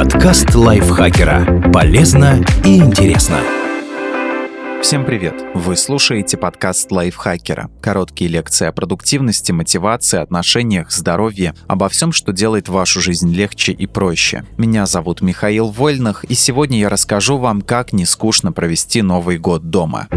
Подкаст лайфхакера. Полезно и интересно. Всем привет! Вы слушаете подкаст лайфхакера. Короткие лекции о продуктивности, мотивации, отношениях, здоровье, обо всем, что делает вашу жизнь легче и проще. Меня зовут Михаил Вольных, и сегодня я расскажу вам, как не скучно провести Новый год дома.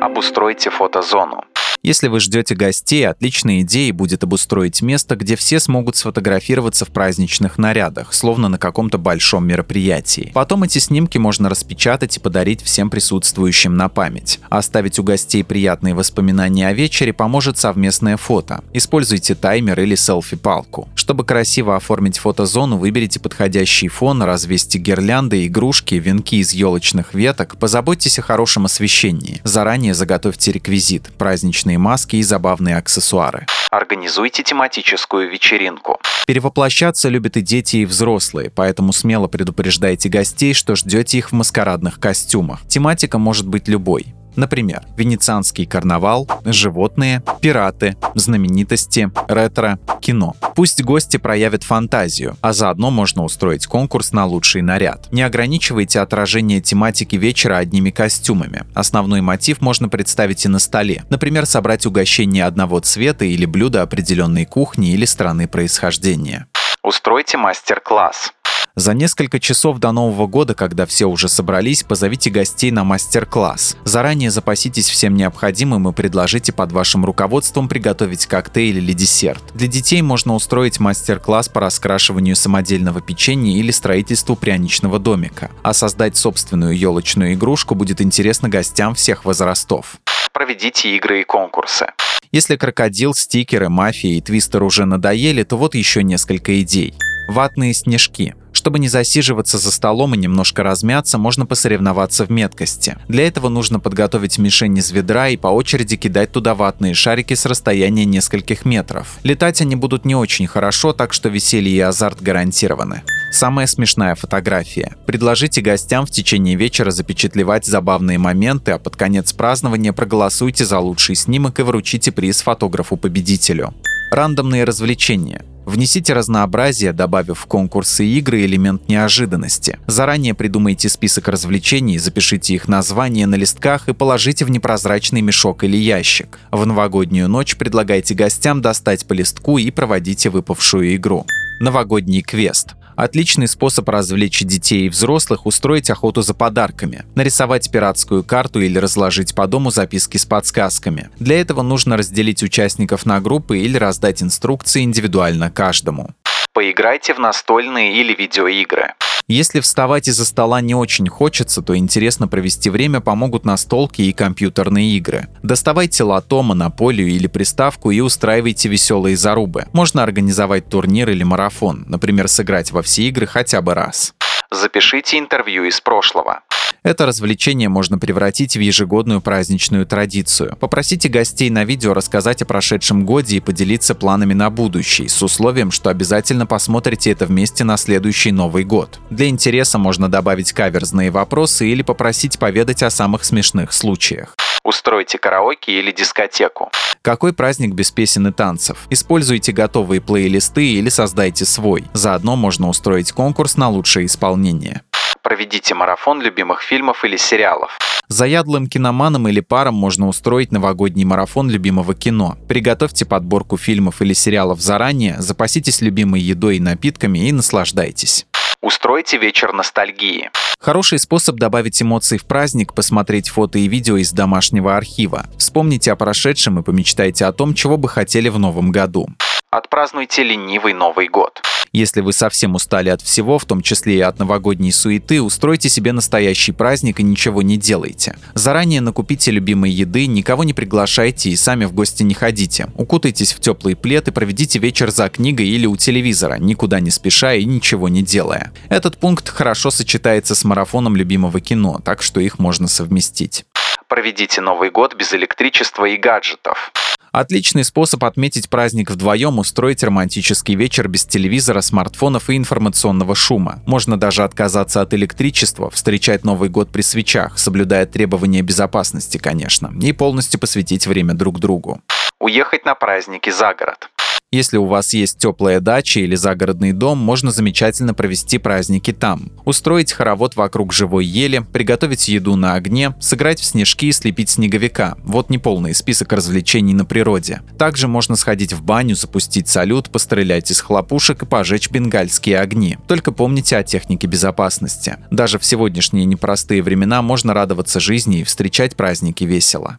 Обустройте фотозону. Если вы ждете гостей, отличной идеей будет обустроить место, где все смогут сфотографироваться в праздничных нарядах, словно на каком-то большом мероприятии. Потом эти снимки можно распечатать и подарить всем присутствующим на память. Оставить у гостей приятные воспоминания о вечере поможет совместное фото. Используйте таймер или селфи-палку. Чтобы красиво оформить фотозону, выберите подходящий фон, развесьте гирлянды, игрушки, венки из елочных веток, позаботьтесь о хорошем освещении. Заранее заготовьте реквизит, праздничные маски и забавные аксессуары. Организуйте тематическую вечеринку. Перевоплощаться любят и дети, и взрослые, поэтому смело предупреждайте гостей, что ждете их в маскарадных костюмах. Тематика может быть любой. Например, венецианский карнавал, животные, пираты, знаменитости, ретро, кино. Пусть гости проявят фантазию, а заодно можно устроить конкурс на лучший наряд. Не ограничивайте отражение тематики вечера одними костюмами. Основной мотив можно представить и на столе. Например, собрать угощение одного цвета или блюда определенной кухни или страны происхождения. Устройте мастер-класс. За несколько часов до Нового года, когда все уже собрались, позовите гостей на мастер-класс. Заранее запаситесь всем необходимым и предложите под вашим руководством приготовить коктейль или десерт. Для детей можно устроить мастер-класс по раскрашиванию самодельного печенья или строительству пряничного домика. А создать собственную елочную игрушку будет интересно гостям всех возрастов. Проведите игры и конкурсы. Если крокодил, стикеры, мафия и твистер уже надоели, то вот еще несколько идей. Ватные снежки. Чтобы не засиживаться за столом и немножко размяться, можно посоревноваться в меткости. Для этого нужно подготовить мишень из ведра и по очереди кидать туда ватные шарики с расстояния нескольких метров. Летать они будут не очень хорошо, так что веселье и азарт гарантированы. Самая смешная фотография. Предложите гостям в течение вечера запечатлевать забавные моменты, а под конец празднования проголосуйте за лучший снимок и вручите приз фотографу-победителю. Рандомные развлечения. Внесите разнообразие, добавив в конкурсы и игры элемент неожиданности. Заранее придумайте список развлечений, запишите их названия на листках и положите в непрозрачный мешок или ящик. В новогоднюю ночь предлагайте гостям достать по листку и проводите выпавшую игру. Новогодний квест. Отличный способ развлечь детей и взрослых – устроить охоту за подарками, нарисовать пиратскую карту или разложить по дому записки с подсказками. Для этого нужно разделить участников на группы или раздать инструкции индивидуально каждому. Поиграйте в настольные или видеоигры. Если вставать из-за стола не очень хочется, то интересно провести время помогут настолки и компьютерные игры. Доставайте лото, монополию или приставку и устраивайте веселые зарубы. Можно организовать турнир или марафон, например, сыграть во все игры хотя бы раз. Запишите интервью из прошлого. Это развлечение можно превратить в ежегодную праздничную традицию. Попросите гостей на видео рассказать о прошедшем годе и поделиться планами на будущий, с условием, что обязательно посмотрите это вместе на следующий Новый год. Для интереса можно добавить каверзные вопросы или попросить поведать о самых смешных случаях. Устройте караоке или дискотеку. Какой праздник без песен и танцев? Используйте готовые плейлисты или создайте свой. Заодно можно устроить конкурс на лучшее исполнение. Проведите марафон любимых фильмов или сериалов. Заядлым киноманам или парам можно устроить новогодний марафон любимого кино. Приготовьте подборку фильмов или сериалов заранее, запаситесь любимой едой и напитками и наслаждайтесь. Устройте вечер ностальгии. Хороший способ добавить эмоций в праздник – посмотреть фото и видео из домашнего архива. Вспомните о прошедшем и помечтайте о том, чего бы хотели в новом году. Отпразднуйте ленивый Новый год. Если вы совсем устали от всего, в том числе и от новогодней суеты, устройте себе настоящий праздник и ничего не делайте. Заранее накупите любимой еды, никого не приглашайте и сами в гости не ходите. Укутайтесь в теплый плед и проведите вечер за книгой или у телевизора, никуда не спеша и ничего не делая. Этот пункт хорошо сочетается с марафоном любимого кино, так что их можно совместить. Проведите Новый год без электричества и гаджетов. Отличный способ отметить праздник вдвоем – устроить романтический вечер без телевизора, смартфонов и информационного шума. Можно даже отказаться от электричества, встречать Новый год при свечах, соблюдая требования безопасности, конечно, и полностью посвятить время друг другу. Уехать на праздники за город. Если у вас есть теплая дача или загородный дом, можно замечательно провести праздники там. Устроить хоровод вокруг живой ели, приготовить еду на огне, сыграть в снежки и слепить снеговика. Вот неполный список развлечений на природе. Также можно сходить в баню, запустить салют, пострелять из хлопушек и пожечь бенгальские огни. Только помните о технике безопасности. Даже в сегодняшние непростые времена можно радоваться жизни и встречать праздники весело.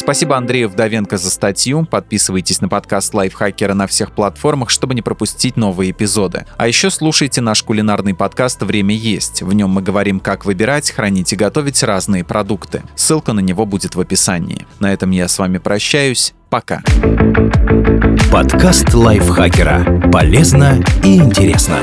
Спасибо Андрею Вдовенко за статью. Подписывайтесь на подкаст Лайфхакера на всех платформах, чтобы не пропустить новые эпизоды. А еще слушайте наш кулинарный подкаст «Время есть». В нем мы говорим, как выбирать, хранить и готовить разные продукты. Ссылка на него будет в описании. На этом я с вами прощаюсь. Пока. Подкаст Лайфхакера. Полезно и интересно.